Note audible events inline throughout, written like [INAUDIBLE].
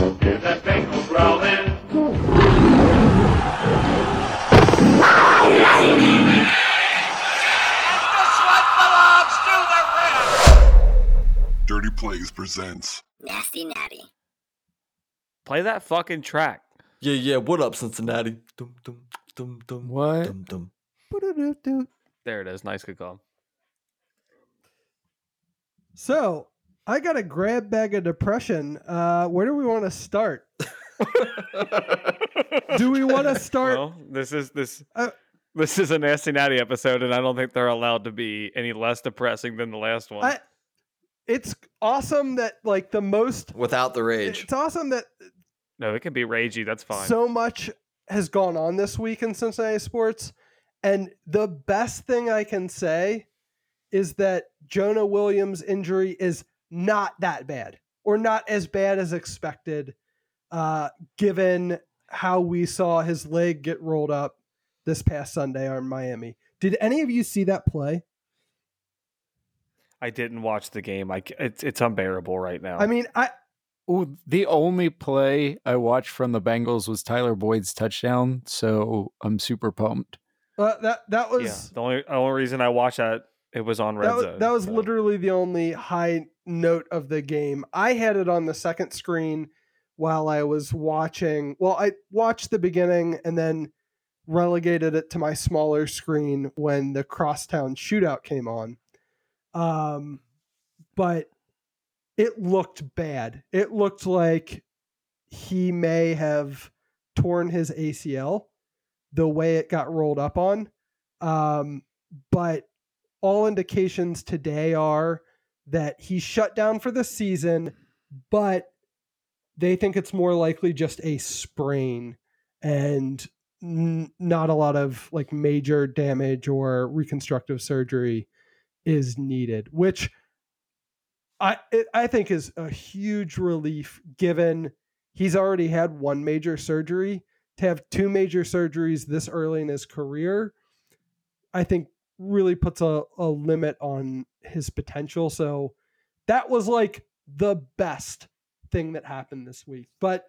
Hear that Bengal growling. Dirty Plays presents. Nasty Natty. Play that fucking track. Yeah, yeah. What up, Cincinnati? Dum, dum, dum, dum, What? Dum, dum. There it is. Nice good call. So I got a grab bag of depression. Uh, where do we want to start? [LAUGHS] Do we want to start? Well, this is this Uh, this is a nasty natty episode, and I don't think they're allowed to be any less depressing than the last one. I, it's awesome that like the most. Without the rage. It's awesome that no, it can be ragey. That's fine. so much has gone on this week in Cincinnati sports, and the best thing I can say is that Jonah Williams' injury is not that bad, or not as bad as expected, uh, given how we saw his leg get rolled up this past Sunday on Miami. Did any of you see that play? I didn't watch the game. I c- it's it's unbearable right now. I mean, I Ooh, the only play I watched from the Bengals was Tyler Boyd's touchdown, so I'm super pumped. uh, that that was yeah, the only only reason I watched that it was on red that was, zone. that was so. literally the only high note of the game. I had it on the second screen while I was watching. Well, I watched the beginning and then relegated it to my smaller screen when the crosstown shootout came on. Um, but it looked bad. It looked like he may have torn his ACL the way it got rolled up on. Um, but all indications today are that he's shut down for the season, but they think it's more likely just a sprain and n- not a lot of like major damage or reconstructive surgery is needed, which I it, I think is a huge relief given he's already had one major surgery to have two major surgeries this early in his career. I think really puts a, a limit on his potential. So that was like the best thing that happened this week. But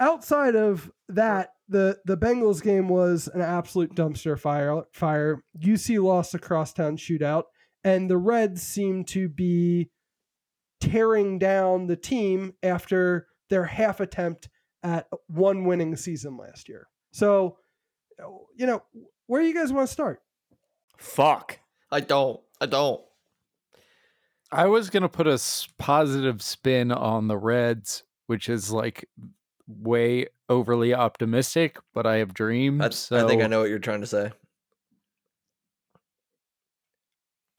outside of that, the the Bengals game was an absolute dumpster fire. Fire. UC lost a crosstown shootout, and the Reds seem to be tearing down the team after their half attempt at one winning season last year. So, you know, where do you guys want to start? Fuck. I don't. I don't. I was gonna put a positive spin on the Reds, which is like way overly optimistic, but I have dreams. I, so I think I know what you're trying to say.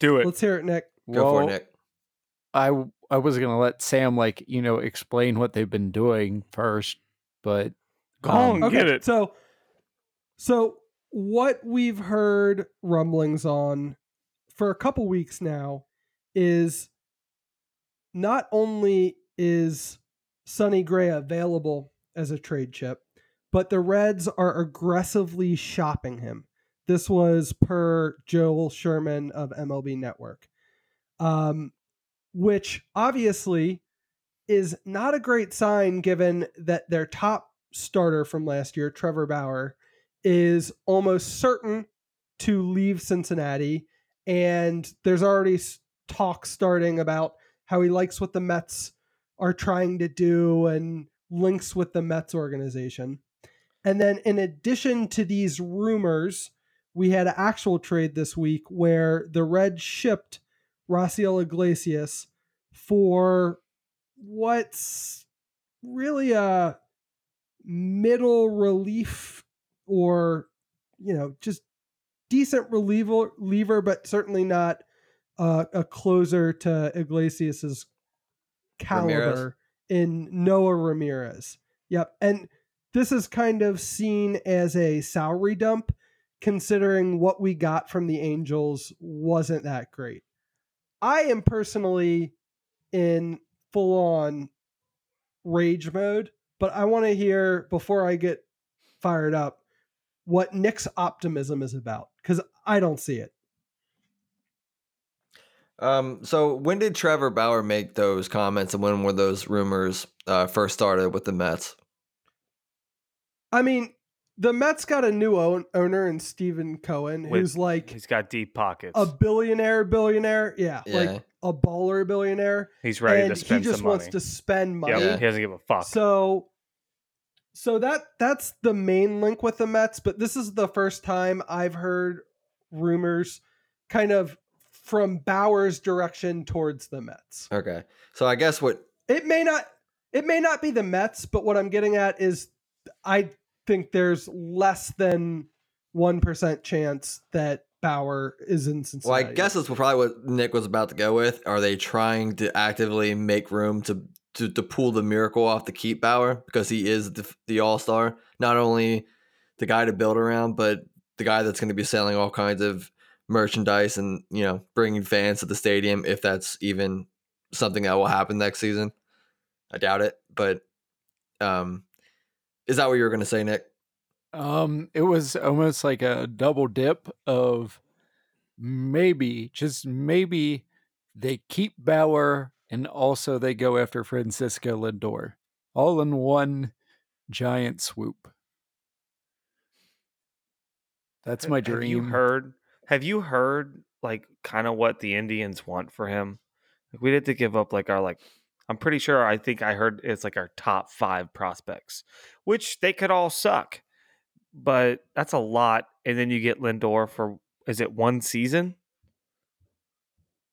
Do it. Let's hear it, Nick. Go for it, well, Nick. I w- I was gonna let Sam like you know explain what they've been doing first, but Go um, on, get it. So, so what we've heard rumblings on for a couple weeks now is not only is Sonny Gray available as a trade chip, but the Reds are aggressively shopping him. This was per Joel Sherman of MLB Network, um, which obviously is not a great sign given that their top starter from last year, Trevor Bauer, is almost certain to leave Cincinnati. And there's already talk starting about how he likes what the Mets are trying to do and links with the Mets organization. And then, in addition to these rumors, we had an actual trade this week where the Reds shipped Raisel Iglesias for what's really a middle relief or you know just decent reliever, reliever but certainly not uh, a closer to Iglesias's caliber Ramirez? in Noah Ramirez. Yep, and this is kind of seen as a salary dump considering what we got from the Angels wasn't that great. I am personally in full on rage mode, but I want to hear before I get fired up what Nick's optimism is about because I don't see it. Um, so when did Trevor Bauer make those comments, and when were those rumors uh, first started with the Mets? I mean, the Mets got a new own, owner in Steven Cohen, With- who's like He's got deep pockets. a billionaire billionaire. Yeah, Yeah. like a baller billionaire. He's ready and to spend he just some wants money. to spend money. Yep, Yeah. He doesn't give a fuck. So so that that's the main link with the Mets, but this is the first time I've heard rumors kind of from Bauer's direction towards the Mets. Okay, so I guess what It may not it may not be the Mets, but what I'm getting at is I think there's less than 1% chance that Bauer is in well, I guess that's probably what Nick was about to go with. Are they trying to actively make room to to, to pull the miracle off to keep Bauer because he is the, the all star, not only the guy to build around, but the guy that's going to be selling all kinds of merchandise and you know bringing fans to the stadium if that's even something that will happen next season. I doubt it, but um, is that what you were going to say, Nick? Um, it was almost like a double dip of maybe, just maybe, they keep Bauer and also they go after Francisco Lindor, all in one giant swoop. That's my Have dream. you heard? Have you heard like kind of what the Indians want for him? Like, we had to give up like our like. I'm pretty sure. I think I heard it's like our top five prospects, which they could all suck, but that's a lot. And then you get Lindor for is it one season?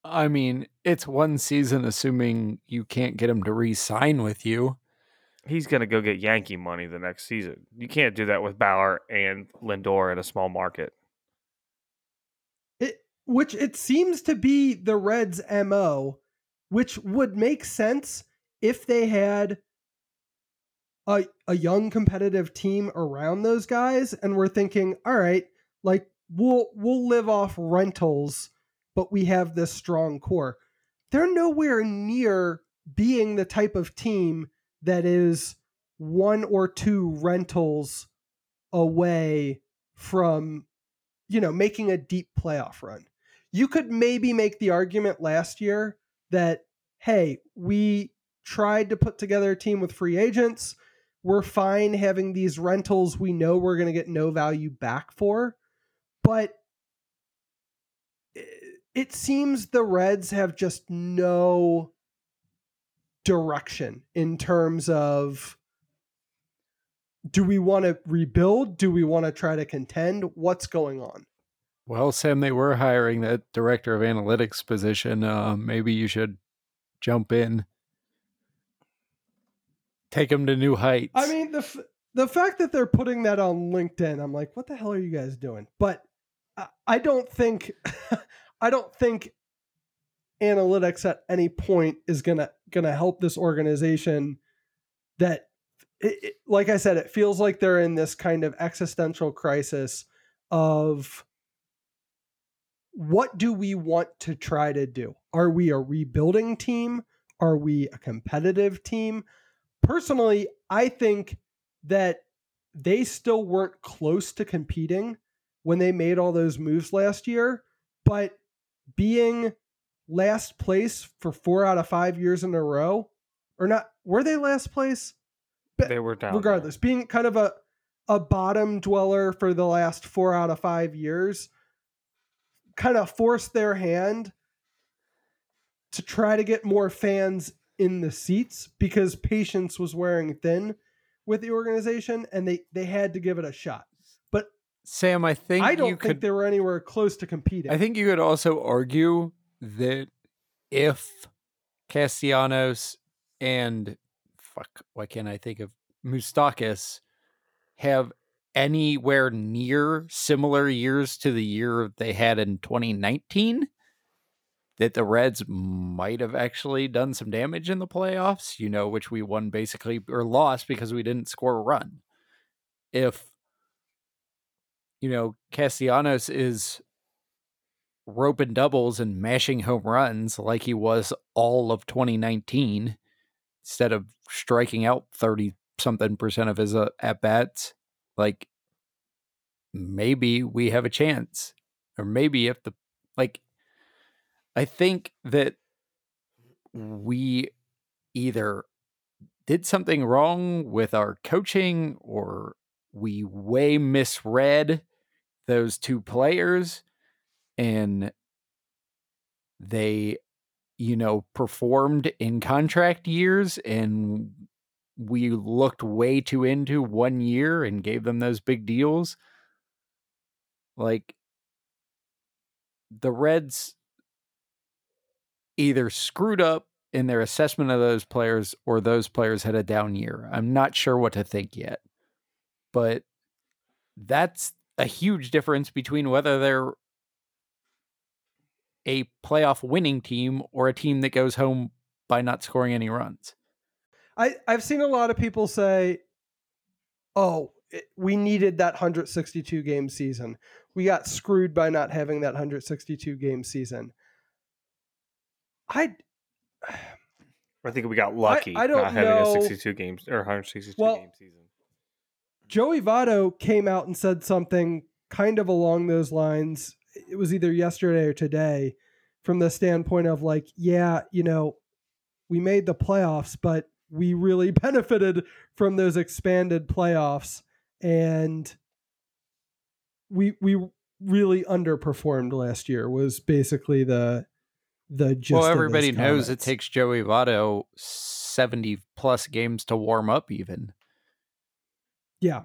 I mean, it's one season, assuming you can't get him to re-sign with you. He's gonna go get Yankee money the next season. You can't do that with Bauer and Lindor in a small market. it, which it seems to be the Reds' mo, which would make sense if they had a a young competitive team around those guys, and we're thinking, all right, like we'll we'll live off rentals, but we have this strong core. They're nowhere near being the type of team that is one or two rentals away from you know, making a deep playoff run. You could maybe make the argument last year that, hey, we tried to put together a team with free agents. We're fine having these rentals we know we're going to get no value back for. But it- seems the Reds have just no direction in terms of do we want to rebuild? Do we want to try to contend? What's going on? Well, Sam, they were hiring that director of analytics position. Uh, maybe you should jump in, take them to new heights. I mean, the f- the fact that they're putting that on LinkedIn, I'm like, what the hell are you guys doing? But I, I don't think, [LAUGHS] I don't think analytics at any point is gonna gonna help this organization. That, it, it- like I said, it feels like they're in this kind of existential crisis of what do we want to try to do? Are we a rebuilding team? Are we a competitive team? Personally, I think that they still weren't close to competing when they made all those moves last year, but being last place for four out of five years in a row, or not, were they last place? But They were down. there. regardless, being kind of a a bottom dweller for the last four out of five years, kind of forced their hand to try to get more fans in the seats because patience was wearing thin with the organization and they they had to give it a shot. Sam, I think I don't you think could. they were anywhere close to competing. I think you could also argue that if Castellanos and fuck, why can't I think of Moustakas have anywhere near similar years to the year they had in 2019, that the Reds might have actually done some damage in the playoffs, you know, which we won basically or lost because we didn't score a run. If you know, Castellanos is roping doubles and mashing home runs like he was all of 2019 instead of striking out 30 something percent of his uh, at bats like maybe we have a chance. Or maybe if the like I think that we either did something wrong with our coaching or we way misread those two players and they you know performed in contract years and we looked way too into one year and gave them those big deals. Like the reds either screwed up in their assessment of those players or those players had a down year. I'm not sure what to think yet but that's a huge difference between whether they're a playoff winning team or a team that goes home by not scoring any runs. I, I've seen a lot of people say, oh, it, we needed that 162 game season. We got screwed by not having that 162 game season. I [SIGHS] I think we got lucky I don't not having know- a 62 games or 162 Well, game season. Joey Votto came out and said something kind of along those lines. It was either yesterday or today, from the standpoint of like, yeah, you know, we made the playoffs, but we really [LAUGHS] benefited from those expanded playoffs, and we we really underperformed last year. Was basically the the gist. well, everybody knows it takes Joey Votto 70 plus games to warm up, even. Yeah.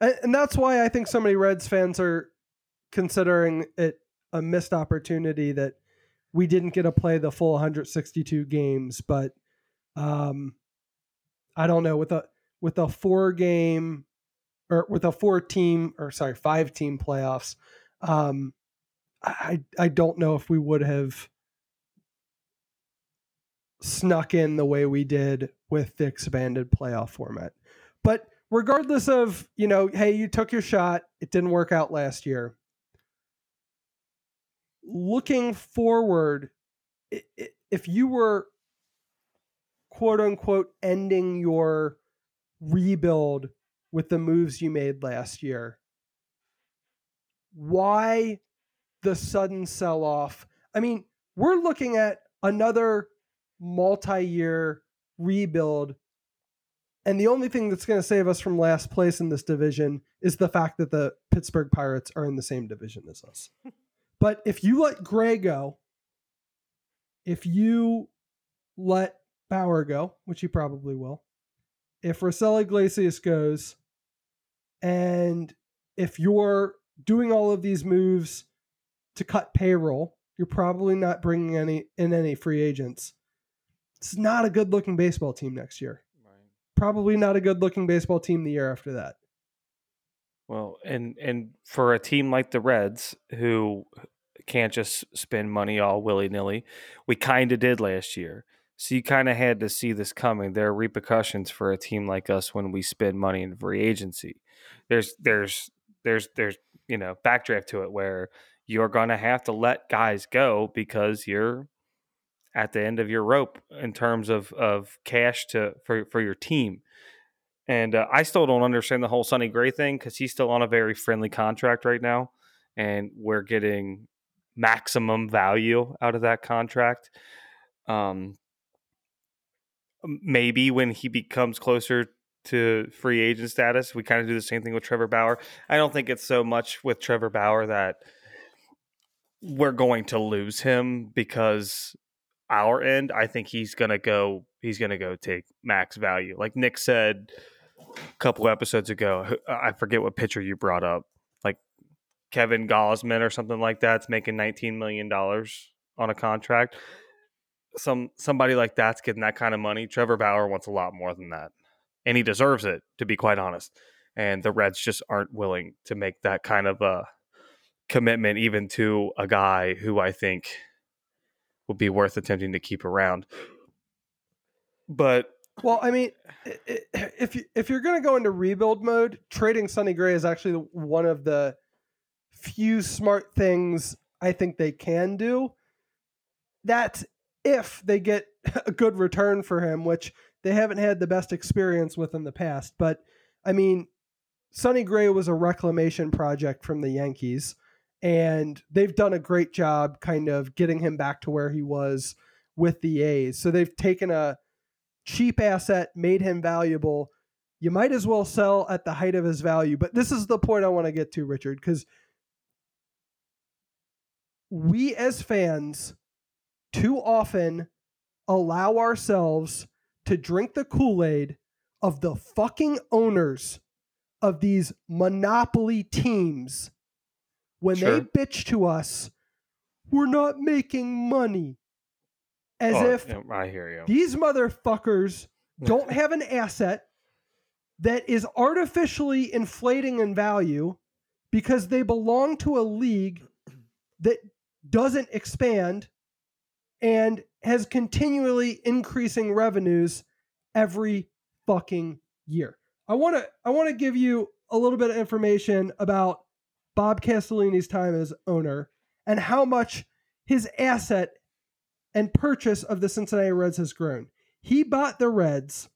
And, that's why I think so many Reds fans are considering it a missed opportunity that we didn't get to play the full 162 games, but um I don't know with a with a four game or with a four team or sorry, five team playoffs, um I I don't know if we would have snuck in the way we did with the expanded playoff format. But regardless of, you know, hey, you took your shot, it didn't work out last year. Looking forward, if you were quote unquote ending your rebuild with the moves you made last year, why the sudden sell off? I mean, we're looking at another multi year rebuild and the only thing that's going to save us from last place in this division is the fact that the Pittsburgh Pirates are in the same division as us. [LAUGHS] but if you let Gray go, if you let Bauer go, which he probably will, if Raisel Iglesias goes, and if you're doing all of these moves to cut payroll, you're probably not bringing any in any free agents. It's not a good looking baseball team next year probably not a good looking baseball team the year after that. Well, and and for a team like the Reds who can't just spend money all willy nilly, we kind of did last year. So you kind of had to see this coming. There are repercussions for a team like us when we spend money in free agency. There's there's there's there's you know backdraft to it where you're going to have to let guys go because you're at the end of your rope in terms of of cash to for for your team. And uh, I still don't understand the whole Sonny Gray thing because he's still on a very friendly contract right now, and we're getting maximum value out of that contract. Um, maybe when he becomes closer to free agent status, we kind of do the same thing with Trevor Bauer. I don't think it's so much with Trevor Bauer that we're going to lose him because our end. I think he's gonna go. He's gonna go take max value, like Nick said a couple episodes ago. I forget what pitcher you brought up, like Kevin Gausman or something like that's making nineteen million dollars on a contract. Some somebody like that's getting that kind of money. Trevor Bauer wants a lot more than that, and he deserves it. To be quite honest, and the Reds just aren't willing to make that kind of a commitment, even to a guy who I think would be worth attempting to keep around. But Well, I mean, if you, if you're going to go into rebuild mode, trading Sonny Gray is actually one of the few smart things I think they can do. That's if they get [LAUGHS] a good return for him, which they haven't had the best experience with in the past. But I mean, Sonny Gray was a reclamation project from the Yankees, and they've done a great job kind of getting him back to where he was with the A's. So they've taken a cheap asset, made him valuable. You might as well sell at the height of his value. But this is the point I want to get to, Richard, because we as fans too often allow ourselves to drink the Kool Aid of the fucking owners of these monopoly teams when Sure. they bitch to us, we're not making money. As Oh, if I hear you. these motherfuckers [LAUGHS] don't have an asset that is artificially inflating in value because they belong to a league that doesn't expand and has continually increasing revenues every fucking year. I want to I want to give you a little bit of information about Bob Castellini's time as owner and how much his asset and purchase of the Cincinnati Reds has grown. He bought the Reds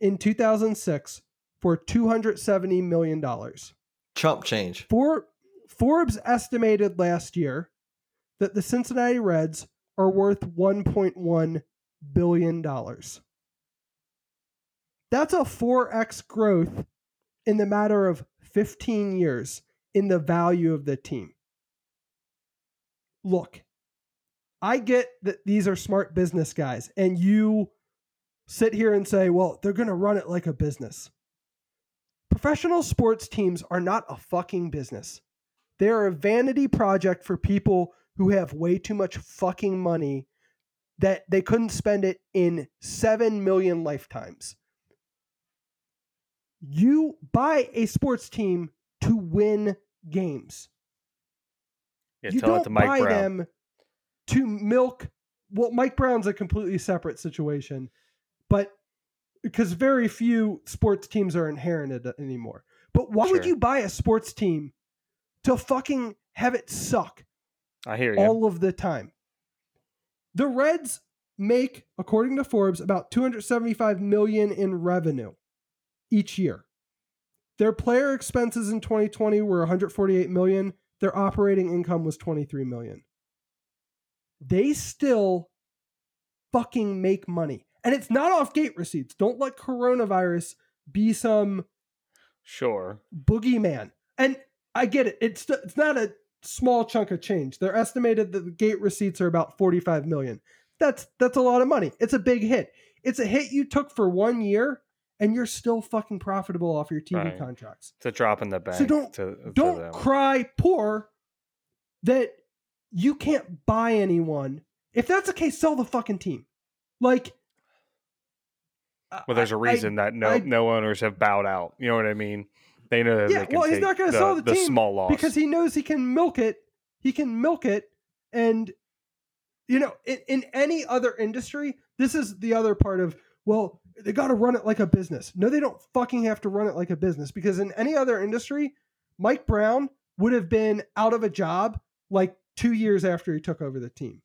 in 2006 for 270 million dollars. Chump change. For Forbes estimated last year that the Cincinnati Reds are worth 1.1 billion dollars. That's a 4x growth in the matter of 15 years in the value of the team. Look, I get that these are smart business guys, and you sit here and say, well, they're going to run it like a business. Professional sports teams are not a fucking business. They are a vanity project for people who have way too much fucking money that they couldn't spend it in 7 million lifetimes. You buy a sports team to win games Yeah, you tell don't it to Mike buy Brown. them to milk. Well, Mike Brown's a completely separate situation, but because very few sports teams are inherited anymore. But why would you buy a sports team to fucking have it suck I hear you. all of the time? The Reds make, according to Forbes, about 275 million in revenue each year. Their player expenses in 2020 were 148 million. Their operating income was 23 million. They still fucking make money. And it's not off gate receipts. Don't let coronavirus be some sure. boogeyman. And I get it. It's it's not a small chunk of change. They're estimated that the gate receipts are about 45 million. That's that's a lot of money. It's a big hit. It's a hit you took for one year and you're still fucking profitable off your TV Right. contracts. It's a drop in the bank. So don't- to, Don't them. cry poor that you can't buy anyone. If that's the case, sell the fucking team. Like Well, there's a reason that no I- no owners have bowed out. You know what I mean? They know that Yeah, they can well, he's take not gonna the, sell the team small loss because he knows he can milk it. He can milk it, and you know, in, in any other industry, this is the other part of well, they got to run it like a business. No, they don't fucking have to run it like a business because in any other industry, Mike Brown would have been out of a job like two years after he took over the team.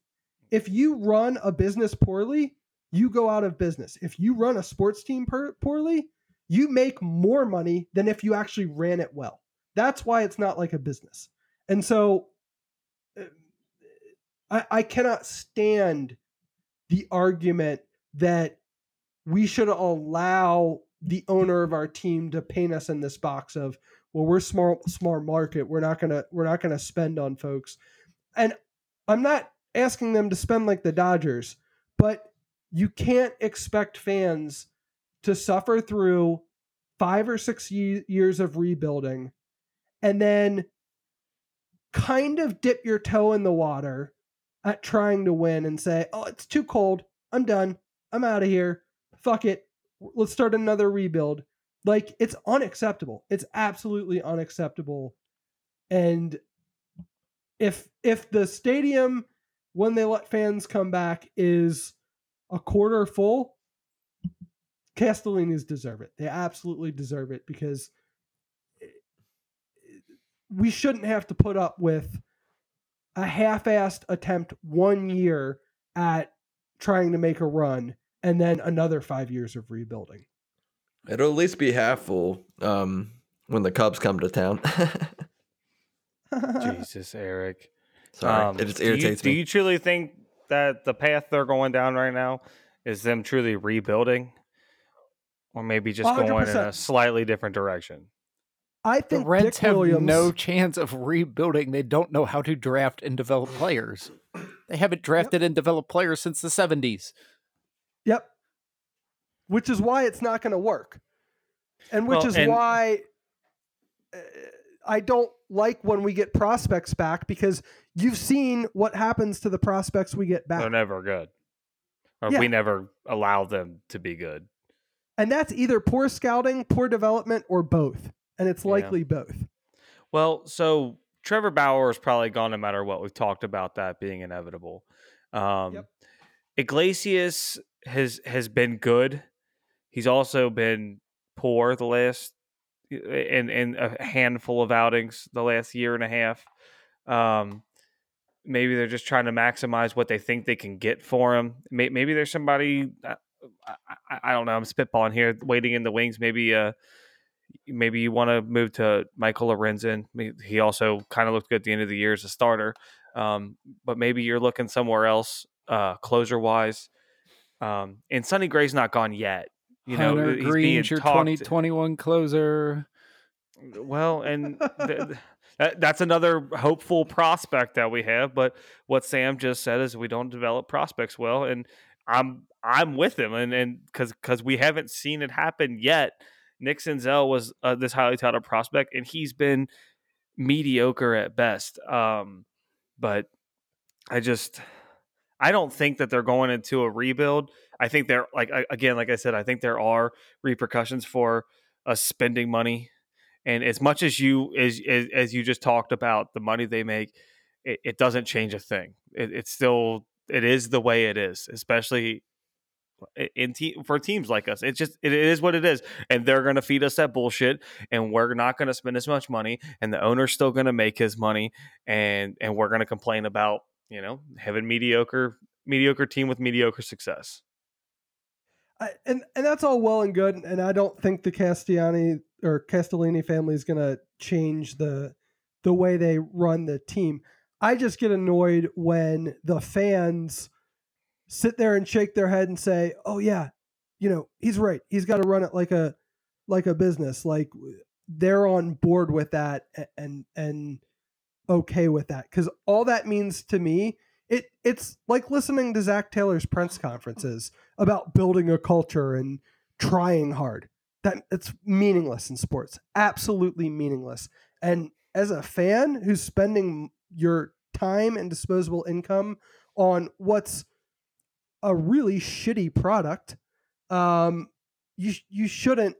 If you run a business poorly, you go out of business. If you run a sports team per- poorly, you make more money than if you actually ran it well. That's why it's not like a business. And so uh, I, I cannot stand the argument that we should allow the owner of our team to paint us in this box of well we're small small market we're not gonna we're not gonna spend on folks and i'm not asking them to spend like the dodgers but you can't expect fans to suffer through five or six ye- years of rebuilding and then kind of dip your toe in the water at trying to win and say, oh, it's too cold. I'm done. I'm out of here. Fuck it. Let's start another rebuild. Like, it's unacceptable. It's absolutely unacceptable. And if if the stadium when they let fans come back is a quarter full, Castellinis deserve it. They absolutely deserve it because eh, we shouldn't have to put up with a half-assed attempt one year at trying to make a run and then another five years of rebuilding. It'll at least be half full um, when the Cubs come to town. [LAUGHS] [LAUGHS] Jesus, Eric. Sorry, Um, it just do you- irritates do you truly think that the path they're going down right now is them truly rebuilding, or maybe just going in a slightly different direction? I The think Reds Dick have Williams. no chance of rebuilding. They don't know how to draft and develop players. They haven't drafted and developed players since the 70s. Yep. Which is why it's not going to work. And which Well, is and- why uh, I don't like when we get prospects back because you've seen what happens to the prospects we get back. They're never good, or Yeah. we never allow them to be good. And that's either poor scouting, poor development, or both. And it's Yeah. likely both. Well, so Trevor Bauer is probably gone no matter what. We've talked about that being inevitable. Um, Yep. Iglesias has has been good. He's also been poor the last in in a handful of outings the last year and a half. Um, maybe they're just trying to maximize what they think they can get for him. Maybe there's somebody uh, I, I, I don't know. I'm spitballing here, waiting in the wings. Maybe uh, maybe you want to move to Michael Lorenzen. He also kind of looked good at the end of the year as a starter. Um, but maybe you're looking somewhere else, uh, closer wise. Um, and Sonny Gray's not gone yet. You know, Hunter he's Greene's your 2021 closer. Well, and [LAUGHS] th- that's another hopeful prospect that we have. But what Sam just said is we don't develop prospects well, and I'm I'm with him, and and because because we haven't seen it happen yet. Nick Senzel was uh, this highly touted prospect, and he's been mediocre at best. Um, but I just I don't think that they're going into a rebuild. I think there, like again, like I said, I think there are repercussions for us spending money, and as much as you as as, as you just talked about the money they make, it, it doesn't change a thing. It, it's still it is the way it is, especially in te- for teams like us. It's just it is what it is, and they're going to feed us that bullshit, and we're not going to spend as much money, and the owner's still going to make his money, and and we're going to complain about you know having mediocre mediocre team with mediocre success. I, and and that's all well and good, and I don't think the Castellani or Castellini family is going to change the the way they run the team. I just get annoyed when the fans sit there and shake their head and say, "Oh yeah, you know he's right. He's got to run it like a like a business. Like they're on board with that and and okay with that because all that means to me." It, it's like listening to Zac Taylor's press conferences about building a culture and trying hard. That it's meaningless in sports. Absolutely meaningless. And as a fan who's spending your time and disposable income on what's a really shitty product, um, you you shouldn't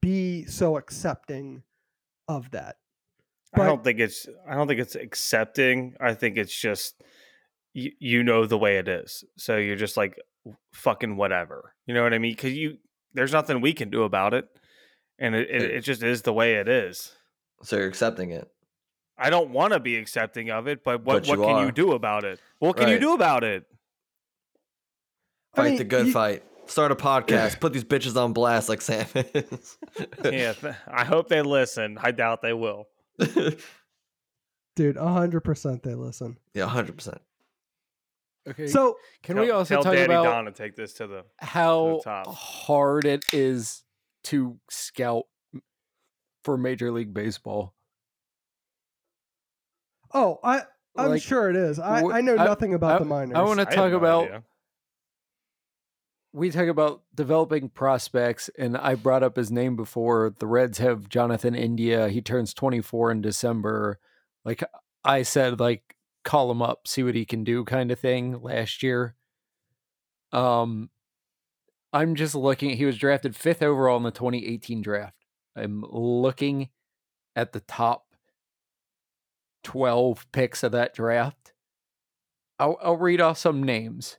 be so accepting of that. I don't think it's I don't think it's accepting. I think it's just you, you know the way it is. So you're just like fucking whatever. You know what I mean? Cuz you there's nothing we can do about it. And it, it, It- just is the way it is. So you're accepting it. I don't want to be accepting of it, but what But what can are. you do about it? What can you do about it? I Fight mean, the good you- fight. Start a podcast. [LAUGHS] Put these bitches on blast like Sam is. Yeah, [LAUGHS] I hope they listen. I doubt they will. [LAUGHS] Dude, hundred percent they listen. yeah, hundred percent. Okay. So can Tell- we also tell talk Daddy about Don to take this to the how top. hard it is to scout for Major League Baseball? Oh, I I'm Like, sure it is. I, wh- I know I- nothing about I- the minors. I want to talk no about idea. We talk about developing prospects, and I brought up his name before. The Reds have Jonathan India. He turns 24 in December. Like I said, like call him up, see what he can do, kind of thing. Last year, um, I'm just looking. He was drafted fifth overall in the 2018 draft. I'm looking at the top 12 picks of that draft. I'll, I'll read off some names.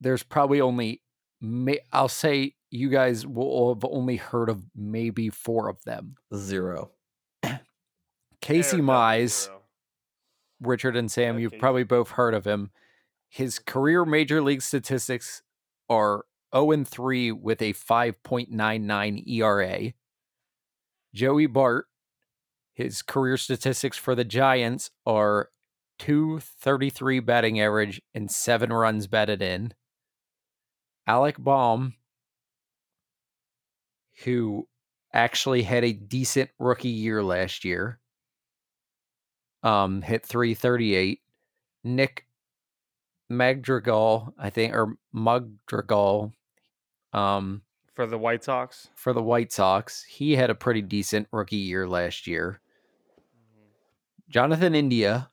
There's probably only may, I'll say you guys will have only heard of maybe four of them. Zero. [CLEARS THROAT] Casey Eric, Mize, zero. Richard and Sam, Yeah, you've Casey. probably both heard of him. His career major league statistics are 0 and 3 with a 5.99 ERA. Joey Bart, His career statistics for the Giants are 233 batting average and seven runs batted in. Alec Bohm, who actually had a decent rookie year last year, um, hit 338. Nick Madrigal, I think, or Madrigal, um, For the White Sox. for the White Sox, he had a pretty decent rookie year last year. Jonathan India,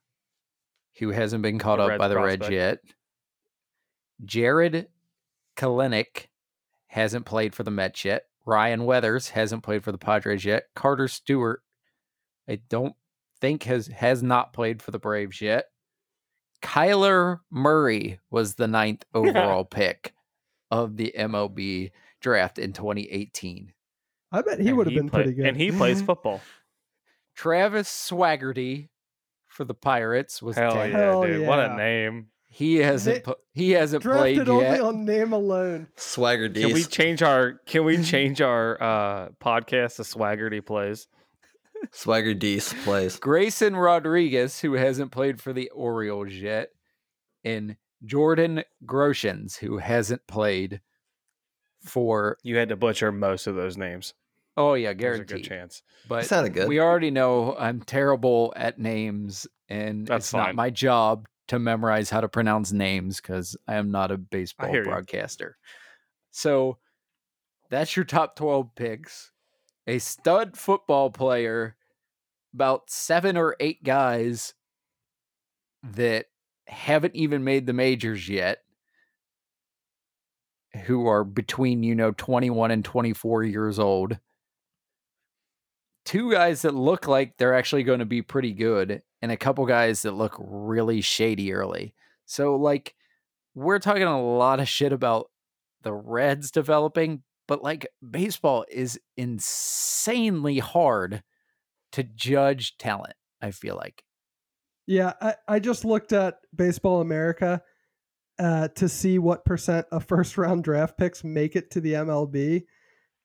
who hasn't been caught The up Reds by the Reds yet. Jarred Kelenic hasn't played for the Mets yet. Ryan Weathers hasn't played for the Padres yet. Carter Stewart, I don't think has has not played for the Braves yet. Kyler Murray was the ninth [LAUGHS] overall pick of the MLB draft in 2018. I bet he would have been play- pretty good. And he plays mm-hmm. football. Travis Swaggerty for the Pirates was Hell 10th. yeah, Hell dude. What a name. He hasn't They- he hasn't played Drafted only yet. on name alone. Swagger Can we change our can we [LAUGHS] change our uh podcast to Swaggerty Plays? Swagger D's plays. Grayson Rodriguez, who hasn't played for the Orioles yet, and Jordan Groshans, who hasn't played for You had to butcher most of those names. oh yeah, There's a good chance. But sounded good. we already know I'm terrible at names, and That's it's not my job to memorize how to pronounce names because I am not a baseball hear you. broadcaster. So that's your top 12 picks. A stud football player, about seven or eight guys that haven't even made the majors yet, who are between, you know, 21 and 24 years old two guys that look like they're actually going to be pretty good and a couple guys that look really shady early. So like we're talking a lot of shit about the Reds developing, but like baseball is insanely hard to judge talent, I feel like. Yeah, I, I just looked at Baseball America uh, to see what percent of [LAUGHS] first round draft picks make it to the MLB.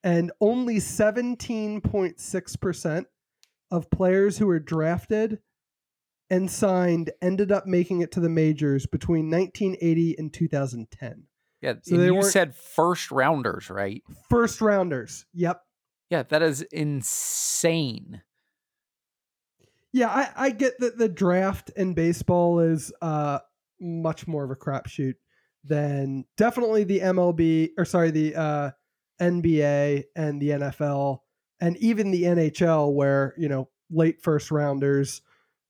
And only 17.6% of players who were drafted and signed ended up making it to the majors between 1980 and 2010. Yeah, So they you said first rounders, right? First rounders. Yep. Yeah, that is insane. Yeah, I, I get that the draft in baseball is uh much more of a crapshoot than definitely the MLB or sorry the uh, NBA and the NFL and even the NHL, where you know late first rounders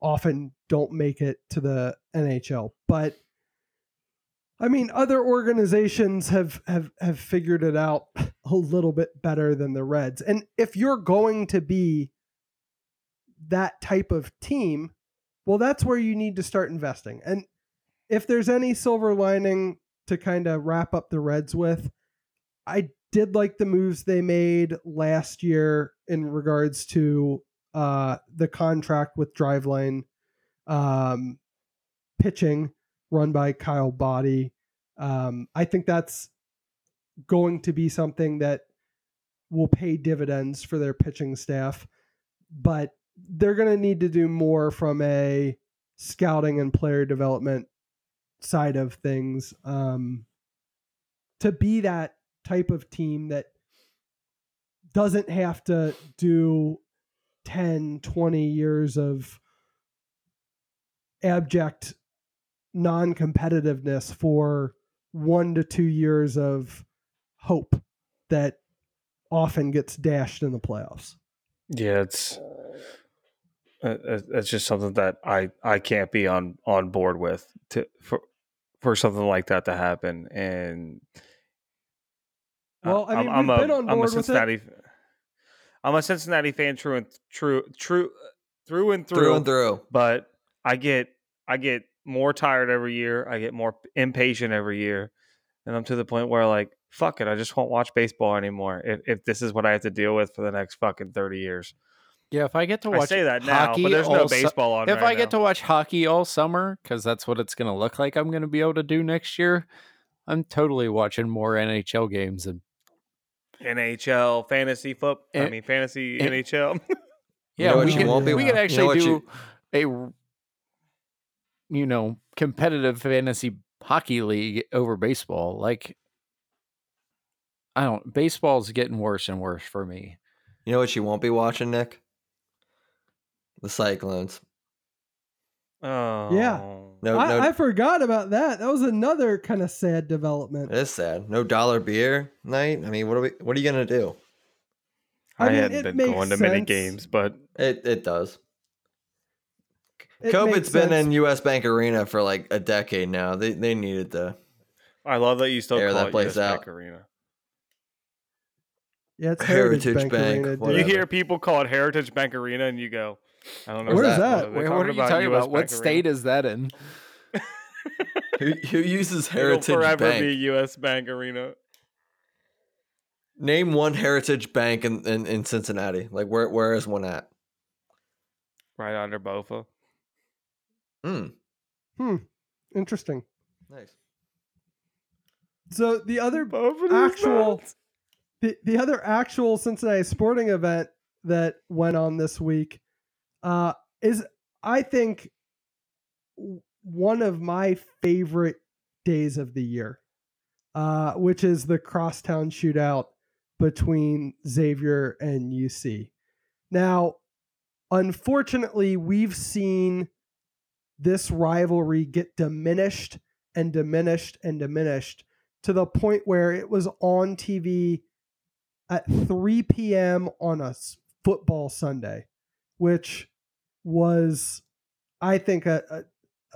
often don't make it to the NHL. But I mean, other organizations have have have figured it out [LAUGHS] a little bit better than the Reds. And if you're going to be that type of team, well, that's where you need to start investing. And if there's any silver lining to kind of wrap up the Reds with, I did like the moves they made last year in regards to uh, the contract with Driveline um, pitching run by Kyle Boddy. Um, I think that's going to be something that will pay dividends for their pitching staff, but they're going to need to do more from a scouting and player development side of things um, to be that type of team that doesn't have to do 10 20 years of abject non-competitiveness for one to two years of hope that often gets dashed in the playoffs Yeah, it's uh, uh, it's just something that I I can't be on on board with to for for something like that to happen. And Well, I mean, I'm, we've I'm been a, on board with it. Cincinnati. I'm a Cincinnati fan, true and true, true, through and through. Through and through. But I get I get more tired every year. I get more impatient every year, and I'm to the point where like fuck it, I just won't watch baseball anymore. If if this is what I have to deal with for the next fucking thirty years. Yeah, if I get to I watch say that now, hockey but there's no all baseball on. if right I get now. to watch hockey all summer, because that's what it's going to look like I'm going to be able to do next year, I'm totally watching more NHL games. And NHL fantasy foot. I mean fantasy and- NHL. [LAUGHS] Yeah, know we you could won't be- we you know actually do you- a r- you know competitive fantasy hockey league over baseball. Like I don't baseball's getting worse and worse for me. You know what you won't be watching, Nick? The Cyclones. Oh. No, I, no, I forgot about that. That was another kind of sad development. it is sad. No dollar beer night. I mean, what are we? What are you gonna do? I, I mean, hadn't been makes going to many games, but It it does. It COVID's makes been sense. in U.S. Bank Arena for like a decade now. They they needed to. I love that you still Air call that it place US out. Bank Arena. Yeah, it's Heritage Heritage, Bank, Bank, Arena. You hear people call it Heritage Bank Arena, and you go, I don't know. Where's that? They're Wait, what are you talking US about? What Bank state is that in? [LAUGHS] Who, who uses Heritage It'll forever Bank? be U.S. Bank Arena. Name one Heritage Bank in, in, in Cincinnati. Like where where is one at? Right under Bofa. Hmm. Hmm. Interesting. Nice. So the other Bofa actual the, the other actual Cincinnati sporting event that went on this week uh, is I think one of my favorite days of the year, uh, which is the crosstown shootout between Xavier and UC. Now, unfortunately, we've seen this rivalry get diminished and diminished and diminished to the point where it was on TV at 3 p.m. on a football Sunday, which was, I think, a, a,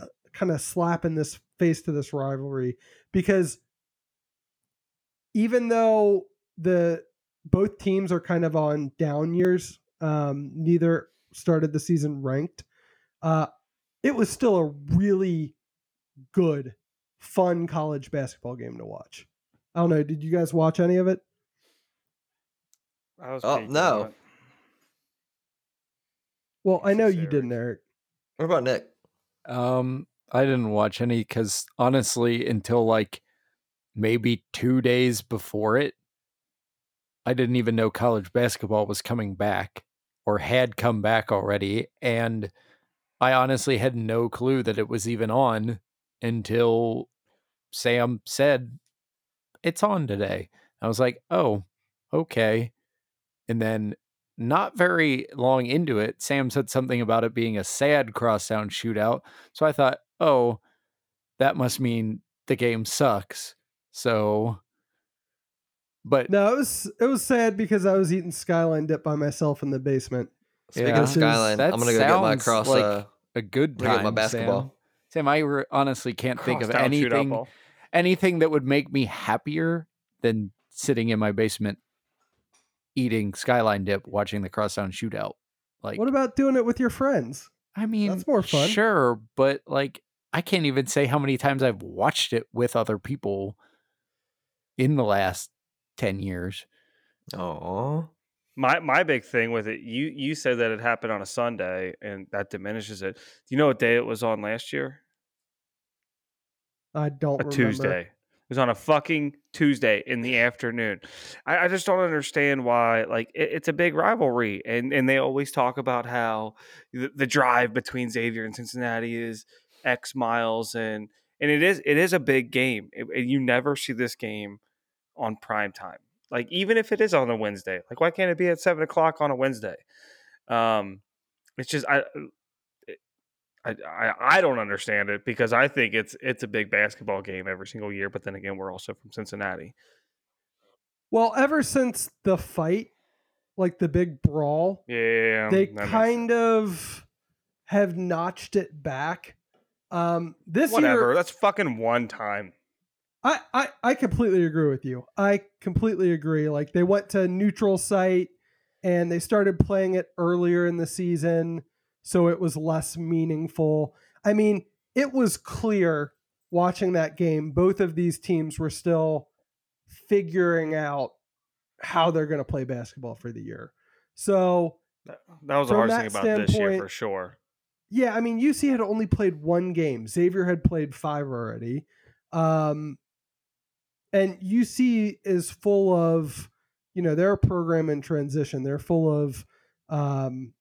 a kind of slap in this face to this rivalry because even though the both teams are kind of on down years, um, neither started the season ranked. Uh, it was still a really good, fun college basketball game to watch. I don't know. Did you guys watch any of it? I was Oh, peeking no. On it. Well, I know you didn't, Eric. What about Nick? Um, I didn't watch any because honestly, until like maybe two days before it, I didn't even know college basketball was coming back or had come back already. And I honestly had no clue that it was even on until Sam said it's on today. I was like, oh, okay. And then not very long into it, Sam said something about it being a sad crosstown shootout. So I thought, oh, that must mean the game sucks. So, but No, it was it was sad because I was eating skyline dip by myself in the basement. Speaking Yeah. of Skyline, That I'm gonna go get my cross. like uh, a good I'm gonna time. get my basketball. Sam, Sam I re- honestly can't think of anything anything that would make me happier than sitting in my basement eating skyline dip watching the crosstown shootout. Like What about doing it with your friends? I mean, That's more fun. Sure, but like I can't even say how many times I've watched it with other people in the last 10 years. Oh, My my big thing with it, you you said that it happened on a Sunday, and that diminishes it. Do you know what day it was on last year? I don't A remember. Tuesday. It was on a fucking Tuesday in the afternoon. I, I just don't understand why. Like it, it's a big rivalry, and and they always talk about how the, the drive between Xavier and Cincinnati is X miles, and and it is it is a big game. And you never see this game on prime time. Like even if it is on a Wednesday, like why can't it be at seven o'clock on a Wednesday? Um, it's just I. I, I don't understand it because I think it's it's a big basketball game every single year. But then again, we're also from Cincinnati. Well, ever since the fight, like the big brawl, Yeah, they kind of have notched it back. Um, this whatever. year, That's fucking one time. I, I I completely agree with you. I completely agree. Like they went to neutral site and they started playing it earlier in the season, so it was less meaningful. I mean, it was clear watching that game. Both of these teams were still figuring out how they're going to play basketball for the year. So That, that was the hardest thing about this year for sure. Yeah, I mean, UC had only played one game. Xavier had played five already. Um, and UC is full of, you know, they're a program in transition. They're full of um,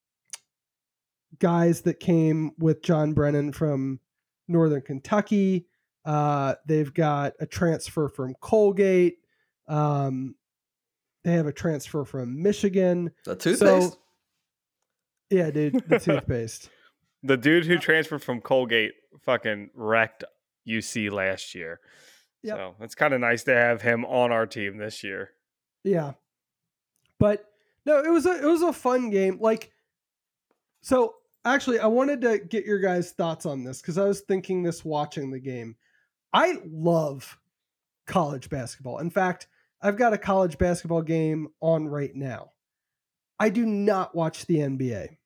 guys that came with John Brannen from Northern Kentucky. Uh, they've got a transfer from Colgate. Um, they have a transfer from Michigan. The toothpaste? So, yeah, dude, the [LAUGHS] toothpaste. The dude who transferred from Colgate fucking wrecked UC last year. Yep. So it's kind of nice to have him on our team this year. Yeah. But no, it was a it was a fun game. Like so actually I wanted to get your guys' thoughts on this because I was thinking this watching the game. I love college basketball. In fact, I've got a college basketball game on right now. I do not watch the NBA.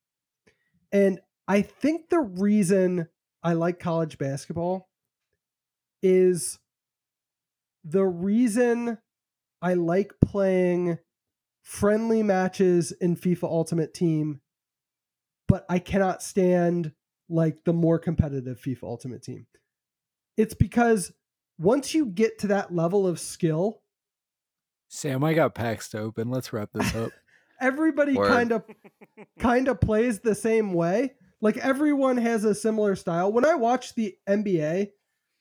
And I think the reason I like college basketball is the reason I like playing friendly matches in FIFA Ultimate Team, but I cannot stand like the more competitive FIFA Ultimate Team. It's because once you get to that level of skill, Sam, I got PAX open. Let's wrap this up. [LAUGHS] everybody kind of kind of plays the same way. Like everyone has a similar style. When I watch the NBA,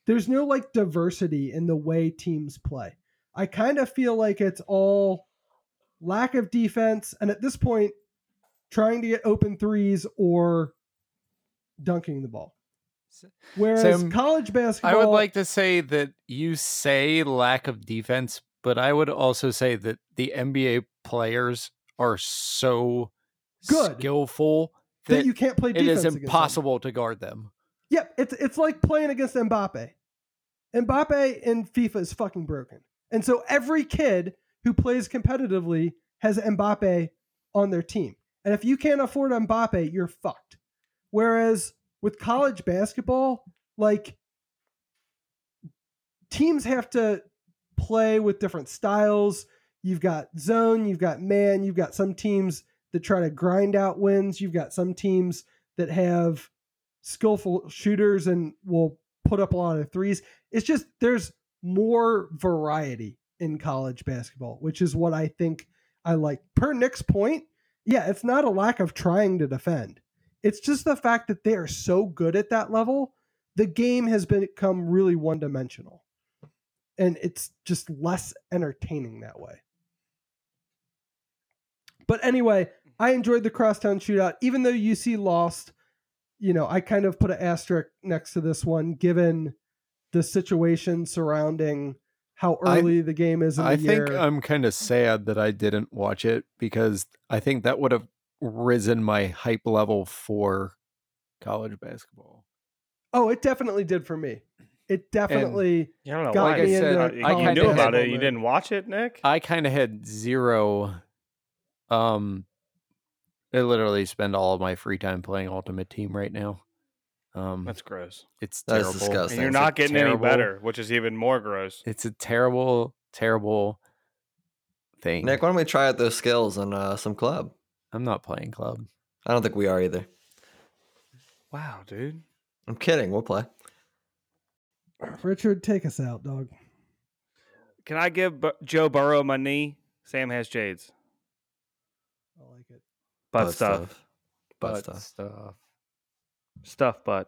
there's no like diversity in the way teams play. I kind of feel like it's all lack of defense and at this point trying to get open threes or dunking the ball. Whereas Sam, college basketball, I would like to say that you say lack of defense, but I would also say that the NBA players are so Good. skillful that that you can't play it defense is impossible to guard them. Yep, it's it's like playing against Mbappe. Mbappe in FIFA is fucking broken. And so every kid who plays competitively has Mbappe on their team. And if you can't afford Mbappe, you're fucked. Whereas with college basketball, like teams have to play with different styles. You've got zone, you've got man, you've got some teams that try to grind out wins, you've got some teams that have skillful shooters and will put up a lot of threes. It's just there's more variety in college basketball, which is what I think I like. Per Nick's point, yeah, it's not a lack of trying to defend. It's just the fact that they are so good at that level. The game has become really one dimensional. And it's just less entertaining that way. But anyway, I enjoyed the crosstown shootout. Even though UC lost, you know, I kind of put an asterisk next to this one given the situation surrounding how I- early the game is in the I year. think I'm kind of sad that I didn't watch it because I think that would have risen my hype level for college basketball. oh, it definitely did for me. It definitely You don't know got why. Like I me said, into I you knew about basketball, it. You didn't watch it, Nick? I kind of had zero. Um, I literally spend all of my free time playing Ultimate Team right now. Um, That's gross. it's That's terrible. disgusting. And you're It's a not getting any better, which is even more gross. It's a terrible, terrible thing. Nick, why don't we try out those skills in uh, some club? I'm not playing club. I don't think we are either. Wow, dude. I'm kidding. We'll play. [CLEARS THROAT] Richard, take us out, dog. Can I give Bu- Joe Burrow my knee? Sam has Jades. I like it. Butt, stuff. Butt Butt stuff. stuff. Stuff butt.